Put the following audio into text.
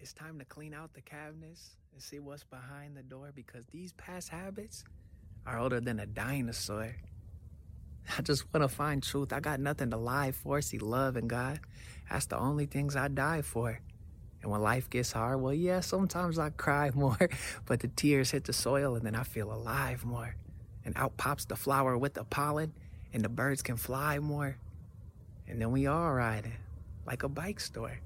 it's time to clean out the cabinets and see what's behind the door because these past habits are older than a dinosaur. I just want to find truth. I got nothing to lie for. See, love and God. That's the only things I die for. And when life gets hard, well, yeah, sometimes I cry more, but the tears hit the soil and then I feel alive more. And out pops the flower with the pollen, and the birds can fly more. And then we all ride it like a bike store.